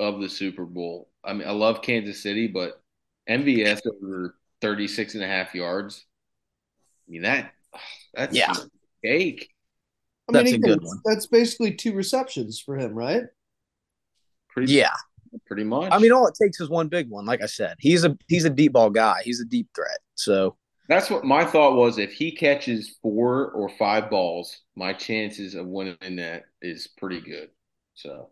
of the Super Bowl. I mean, I love Kansas City, but MVS over 36 and a half yards. I mean, that that's Yeah. cake. I That's mean, a good one. That's basically two receptions for him, right? Pretty yeah. pretty much. I mean, all it takes is one big one. Like I said, he's a he's a deep ball guy. He's a deep threat. So That's what my thought was. If he catches four or five balls, my chances of winning that is pretty good. So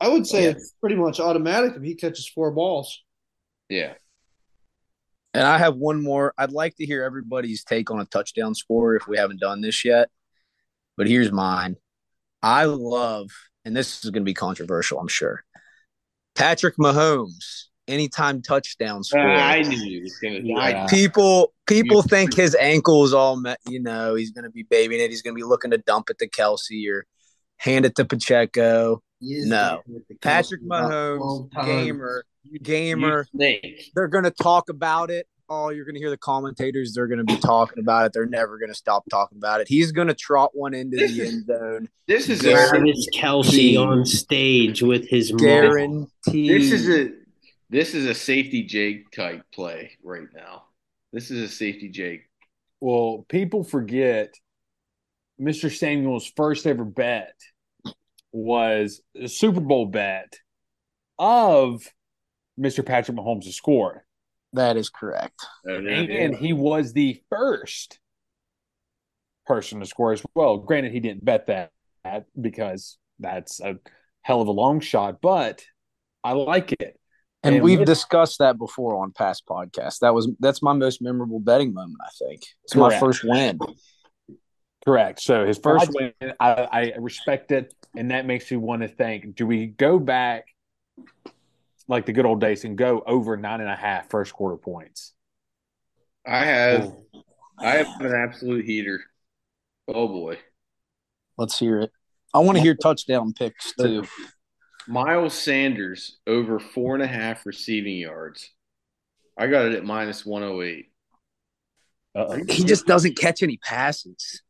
I would say Yeah. it's pretty much automatic if he catches four balls. yeah, And I have one more. I'd like to hear everybody's take on a touchdown score if we haven't done this yet. But here's mine. I love, and this is going to be controversial, I'm sure. Patrick Mahomes, anytime touchdown uh, score. I knew he was gonna. Yeah. People people think his ankle is all met, you know he's going to be babying it he's going to be looking to dump it to kelce or hand it to pacheco No. patrick mahomes gamer gamer snake. they're going to talk about it oh you're going to hear the commentators they're going to be talking about it they're never going to stop talking about it he's going to trot one into This the is- end zone This is Travis Kelce on stage with his guarantee. this is a this is a safety Jake type play right now. This is a safety Jake. Well, people forget Mr. Samuel's first ever bet was a Super Bowl bet of Mr. Patrick Mahomes' to score. that is correct uh, And he was the first person to score as well. Granted, he didn't bet that because that's a hell of a long shot, but I like it. and And we've with- discussed that before on past podcasts that was that's my most memorable betting moment i think it's my first win Correct. So his first win, I, I respect it, and that makes me want to think: Do we go back like the good old days and go over nine and a half first quarter points? I have oh. I have an absolute heater. Oh boy. Let's hear it. I want to hear touchdown picks too. Miles Sanders over four and a half receiving yards. I got it at minus one oh eight. Uh-oh. He just doesn't catch any passes.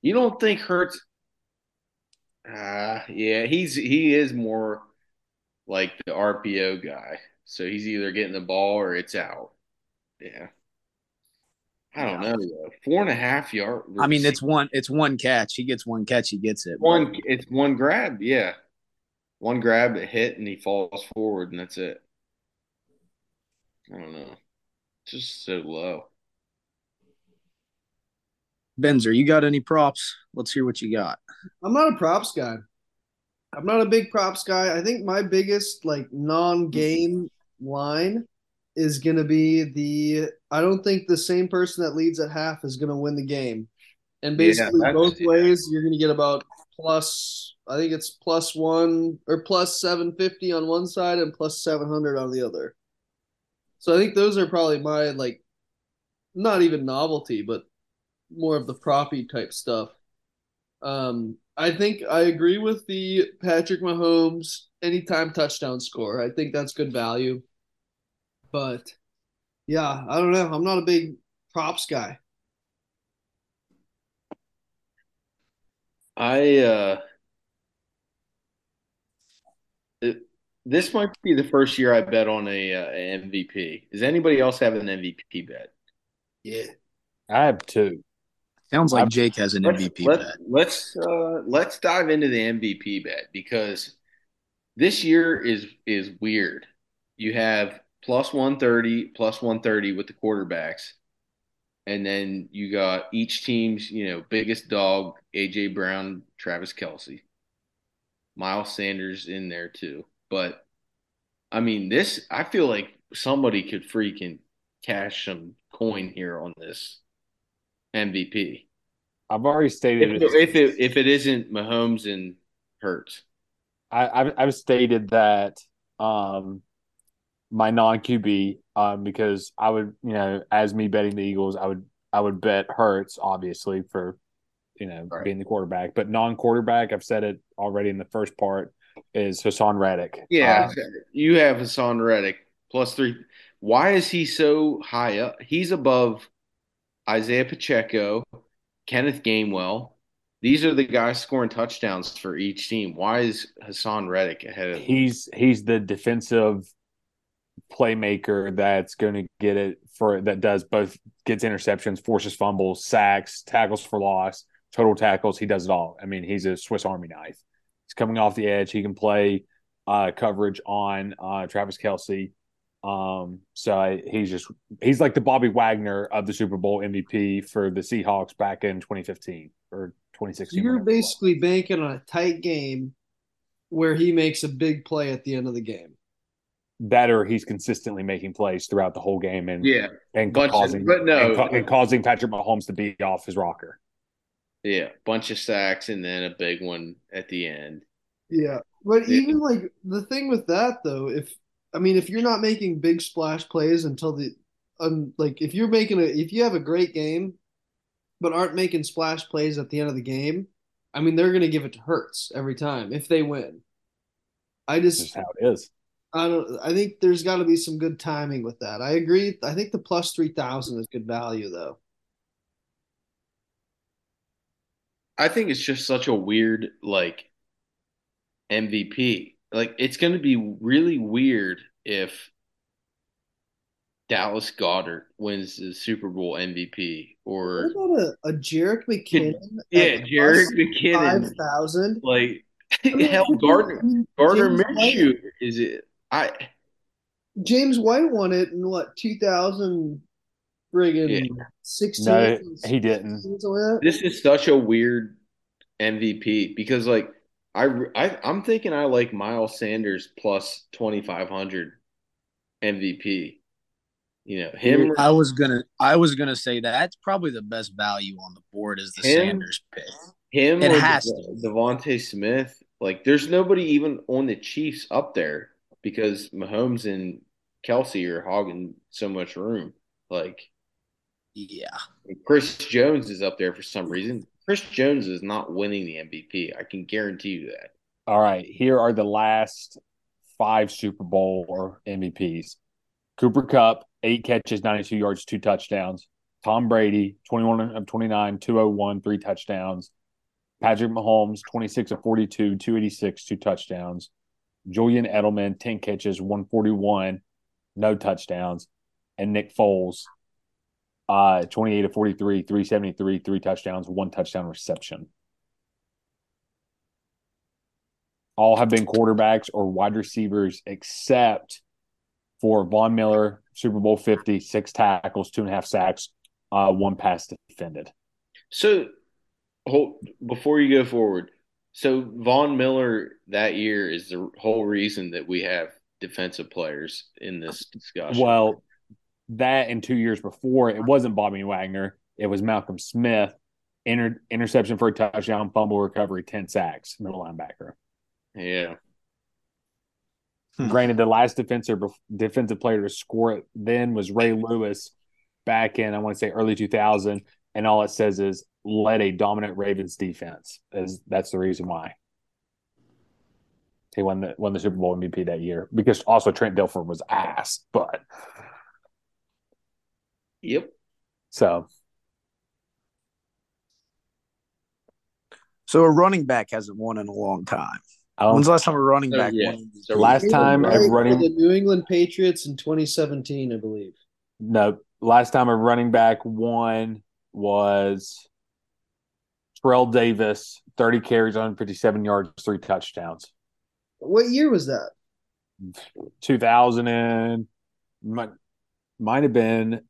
You don't think Hurts? Ah, yeah, he's he is more like the RPO guy. So he's either getting the ball or it's out. Yeah. I don't know though. Four and a half yard. I mean, it's one it's one catch. He gets one catch, he gets it. one. It's one grab. Yeah, one grab, a hit, and he falls forward, and that's it. I don't know. Just so low. Bender, you got any props? Let's hear what you got. I'm not a props guy. I'm not a big props guy. I think my biggest like non-game line is going to be the I don't think the same person that leads at half is going to win the game. And basically that's- both ways you're going to get about plus I think it's plus 1 or plus 750 on one side and plus 700 on the other. So I think those are probably my like not even novelty but more of the proppy type stuff. Um, I think I agree with the Patrick Mahomes anytime touchdown score. I think that's good value. But yeah, I don't know. I'm not a big props guy. I uh it, this might be the first year I bet on a, uh, a MVP. Does anybody else have an MVP bet? Yeah. I have two. Sounds like Jake has an Let's MVP let, bet. let's uh let's dive into the MVP bet because this year is is weird. You have plus 130, plus 130 with the quarterbacks. And then you got each team's, you know, biggest dog, AJ Brown, Travis Kelce. Miles Sanders in there too. But I mean, this I feel like somebody could freaking cash some coin here on this MVP. I've already stated If, it. if it if it isn't Mahomes and Hurts. I, I've, I've stated that um, my non QB um, because I would, you know, as me betting the Eagles, I would I would bet Hurts obviously for you know Right. being the quarterback, but non quarterback, I've said it already in the first part is Haason Reddick. Yeah, Um, you have Haason Reddick plus three. Why is he so high up? He's above Isaiah Pacheco, Kenneth Gainwell. These are the guys scoring touchdowns for each team. Why is Haason Reddick ahead of him? he's he's the defensive playmaker that's going to get it for that does both gets interceptions, forces fumbles, sacks, tackles for loss, total tackles. He does it all. I mean, he's a Swiss Army knife. He's coming off the edge. He can play uh, coverage on uh, Travis Kelce. Um, so I, he's just he's like the Bobby Wagner of the Super Bowl MVP for the Seahawks back in 2015 or 2016. You're whatever it was. basically banking on a tight game where he makes a big play at the end of the game. that or he's consistently making plays throughout the whole game and Yeah, and bunch of- causing but no. and, ca- and causing Patrick Mahomes to be off his rocker. yeah, bunch of sacks and then a big one at the end. Yeah. But Yeah. even like the thing with that though, if I mean if you're not making big splash plays until the um like if you're making a if you have a great game but aren't making splash plays at the end of the game, I mean they're gonna give it to Hurts every time if they win. I just just how it is. I don't I think there's gotta be some good timing with that. I agree. I think the plus three thousand is good value though. I think it's just such a weird like MVP. Like it's going to be really weird if Dallas Goedert wins the Super Bowl MVP What or about a, a Jerick McKinnon? yeah, Jerick McKinnon. 5,000? Like I mean, hell, Gardner Gardner Minshew is it? I James White won it in what 2000 friggin' 16 No, he didn't. like this is such a weird MVP because like I, I I'm thinking I like Miles Sanders plus 2500 MVP. You know, him I was gonna I was gonna say that that's probably the best value on the board is the Him? Sanders pick. him It has Dev- to. DeVonta Smith. Like there's nobody even on the Chiefs up there because Mahomes and Kelce are hogging so much room. Like Yeah. Chris Jones is up there for some reason. Chris Jones is not winning the MVP. I can guarantee you that. All right, here are the last five Super Bowl or MVPs. Cooper Kupp, eight catches, 92 yards, two touchdowns. Tom Brady, 21 of 29, 201, three touchdowns. Patrick Mahomes, 26 of 42, 286, two touchdowns. Julian Edelman, 10 catches, 141, no touchdowns. And Nick Foles, uh, 28 to 43, 373, three touchdowns, one touchdown reception. all have been quarterbacks or wide receivers except for Von Miller, Super Bowl 50, six tackles, two and a half sacks, uh, one pass defended. So, hold, before you go forward, so Von Miller that year is the whole reason that we have defensive players in this discussion. Well, that and two years before, it wasn't Bobby Wagner. It was Malcolm Smith. Inter- interception for a touchdown, fumble recovery, 10 sacks, middle linebacker. yeah, Hmm. Granted, the last defensive defensive player to score it then was Ray Lewis back in I want to say early 2000, and all it says is led a dominant Ravens defense. Is that's the reason why he won the won the Super Bowl MVP that year because also Trent Dilfer was ass, but yep. so So a running back hasn't won in a long time. I don't When's the last time a running Oh, back yeah. won? So last time Right a for running the New England Patriots in 2017, I believe. no last time a running back won was Terrell Davis, 30 carries, 157 yards, three touchdowns. What year was that? 2000 and might, might have been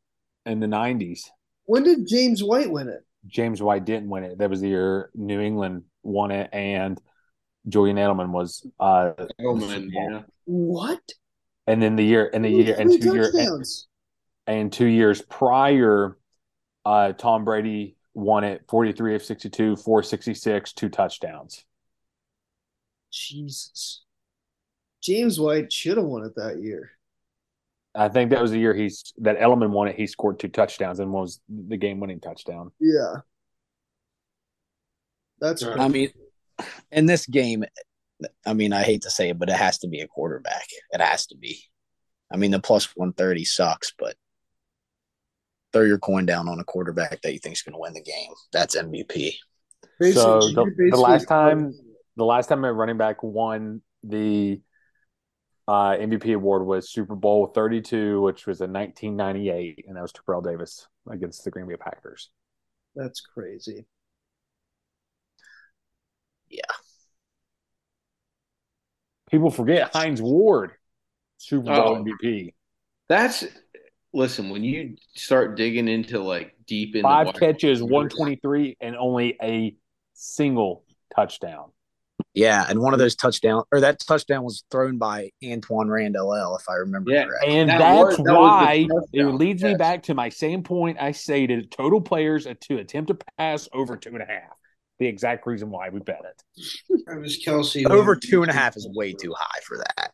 in the 90s. When did James White win it? James White didn't win it. That was the year New England won it, and Julian Edelman was. Uh, Edelman, yeah. What? and then the year, and the year, and two years, and, and two years prior, uh, Tom Brady won it. Forty three of sixty two, four sixty six, two touchdowns. Jesus. James White should have won it that year. I think that was the year he's that Edelman won it. He scored two touchdowns and was the game winning touchdown. Yeah. That's Right. I mean, in this game, I mean, I hate to say it, but it has to be a quarterback. It has to be. I mean, the plus 130 sucks, but throw your coin down on a quarterback that you think is going to win the game. That's MVP. So the, the last time the last time a running back won the uh, MVP award was Super Bowl 32, which was in 1998, and that was Terrell Davis against the Green Bay Packers. That's crazy. Yeah. People forget Hines Ward, Super Bowl Oh. MVP. That's listen when you start digging into like deep in Five the catches, 123, and only a single touchdown. Yeah, and one of those touchdown or that touchdown was thrown by Antwaan Randle El, if I remember Yeah. correctly. And That that's was- that why it touchdown, leads me back to my same point I stated total players to attempt to pass over two and a half. The exact reason why we bet it. Travis Kelce Over two and a half is way too high for that.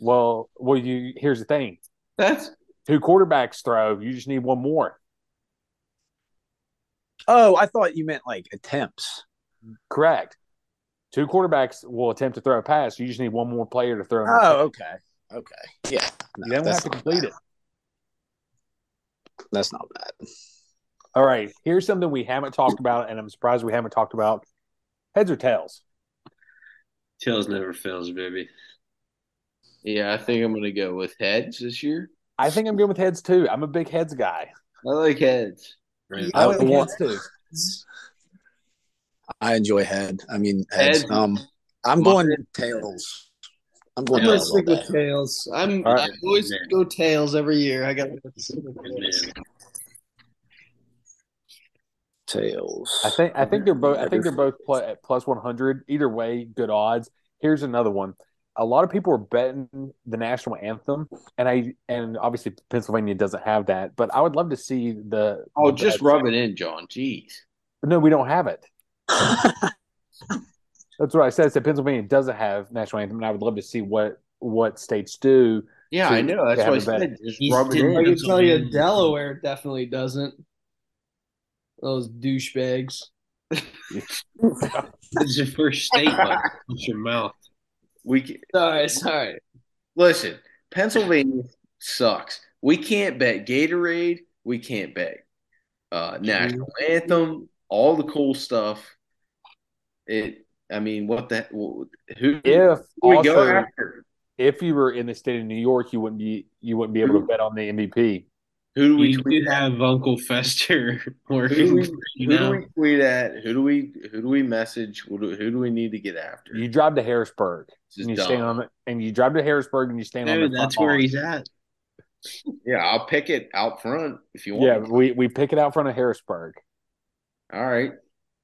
Well, well, you here's the thing: That's two quarterbacks throw, you just need one more. Oh, I thought you meant like attempts. Correct. Two quarterbacks will attempt to throw a pass. You just need one more player to throw. an Oh, okay. Okay. Yeah. You don't that's have to not complete bad. it. That's not bad. All right. Here's something we haven't talked about, and I'm surprised we haven't talked about. Heads or tails? Tails never fails, baby. yeah. I think I'm gonna go with heads this year. I think I'm going with heads too. I'm a big heads guy. I like heads. Right. I like want- heads too. I enjoy head. I mean, heads. Head. Um, I'm Mine. going tails. I'm I'm going gonna tails all stick with tails. I'm All right. I always go tails every year. I got Tails. I think I think they're both I think they're both pl- at plus 100. Either way, good odds. Here's another one. A lot of people are betting the national anthem, and I and obviously Pennsylvania doesn't have that. But I would love to see the. Oh, the just bets. rub it in, John. Jeez. No, we don't have it. (laughs) That's what I said. I said Pennsylvania doesn't have national anthem, and I would love to see what what states do. Yeah, So I know. That's what I have a bet. said. Just He's rub it didn't- I can tell you Delaware definitely doesn't. Those douchebags. (laughs) It's your first statement. but it's your mouth. We can, Sorry, sorry. listen. Pennsylvania sucks. We can't bet Gatorade. We can't bet uh, national anthem. All the cool stuff. It. I mean, what the who? Who If do we go also after? if you were in the state of New York, you wouldn't be you wouldn't be able to bet on the MVP. Who do we You tweet do at? have Uncle Fester (laughs) Who do working we, for (laughs) you who do we tweet at? Who do we who do we message? Who do, who do we need to get after? You drive to Harrisburg and you dumb. stand on the, and you drive to Harrisburg and you stand on Dude, the that's where he's at. Yeah, I'll pick it out front if you want. Yeah, we we pick it out front of Harrisburg All right.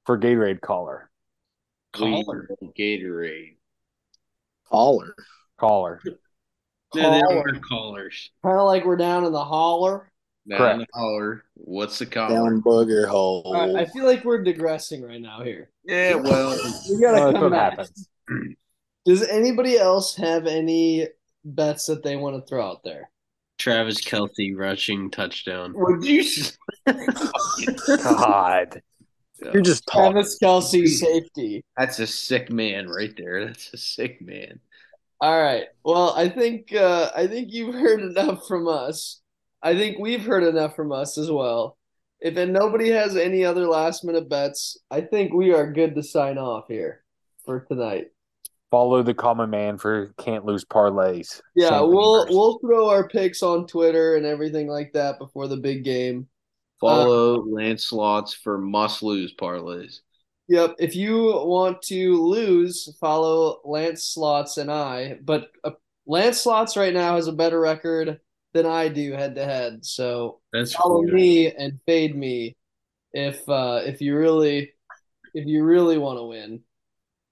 for Gatorade caller Caller. Gatorade. Caller. caller. No, they are callers. Kind of like we're down in the holler. Down Correct. the holler. What's the collar? Down booger hole. All right, I feel like we're digressing right now here. Yeah, well, (laughs) We gotta Well, that's come back. happens. (clears throat) Does anybody else have any bets that they want to throw out there? Travis Kelce rushing touchdown. would you? (laughs) God, You're just talking. Travis Kelce safety. That's a sick man right there. That's a sick man. All right. Well, I think uh, I think you've heard enough from us. I think we've heard enough from us as well. If and nobody has any other last minute bets, I think we are good to sign off here for tonight. follow the common man for can't lose parlays. Yeah, Same we'll numbers. we'll throw our picks on Twitter and everything like that before the big game. Follow Lancelot's for must lose parlays. Yep. If you want to lose, follow Lance Slots and I. But uh, Lance Slots right now has a better record than I do head to head. So That's follow cool. me and fade me if uh, if you really if you really want to win.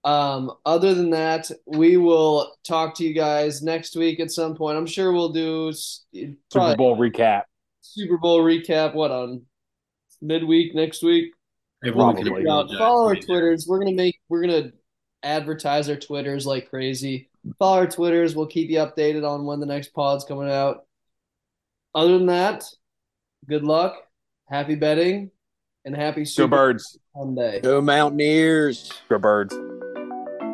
Um, other than that, we will talk to you guys next week at some point. I'm sure we'll do s- Super Bowl recap. Super Bowl recap. What on midweek next week? Everyone Probably. can Check out. Follow our. Twitters. We're gonna make we're gonna advertise our Twitters like crazy. Follow our Twitters. We'll keep you updated on when the next pod's coming out. Other than that, good luck, happy betting, and happy Go Super birds. Sunday. Go Mountaineers. Go birds.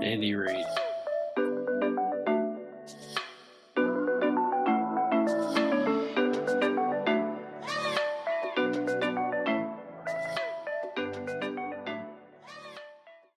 Andy Reid.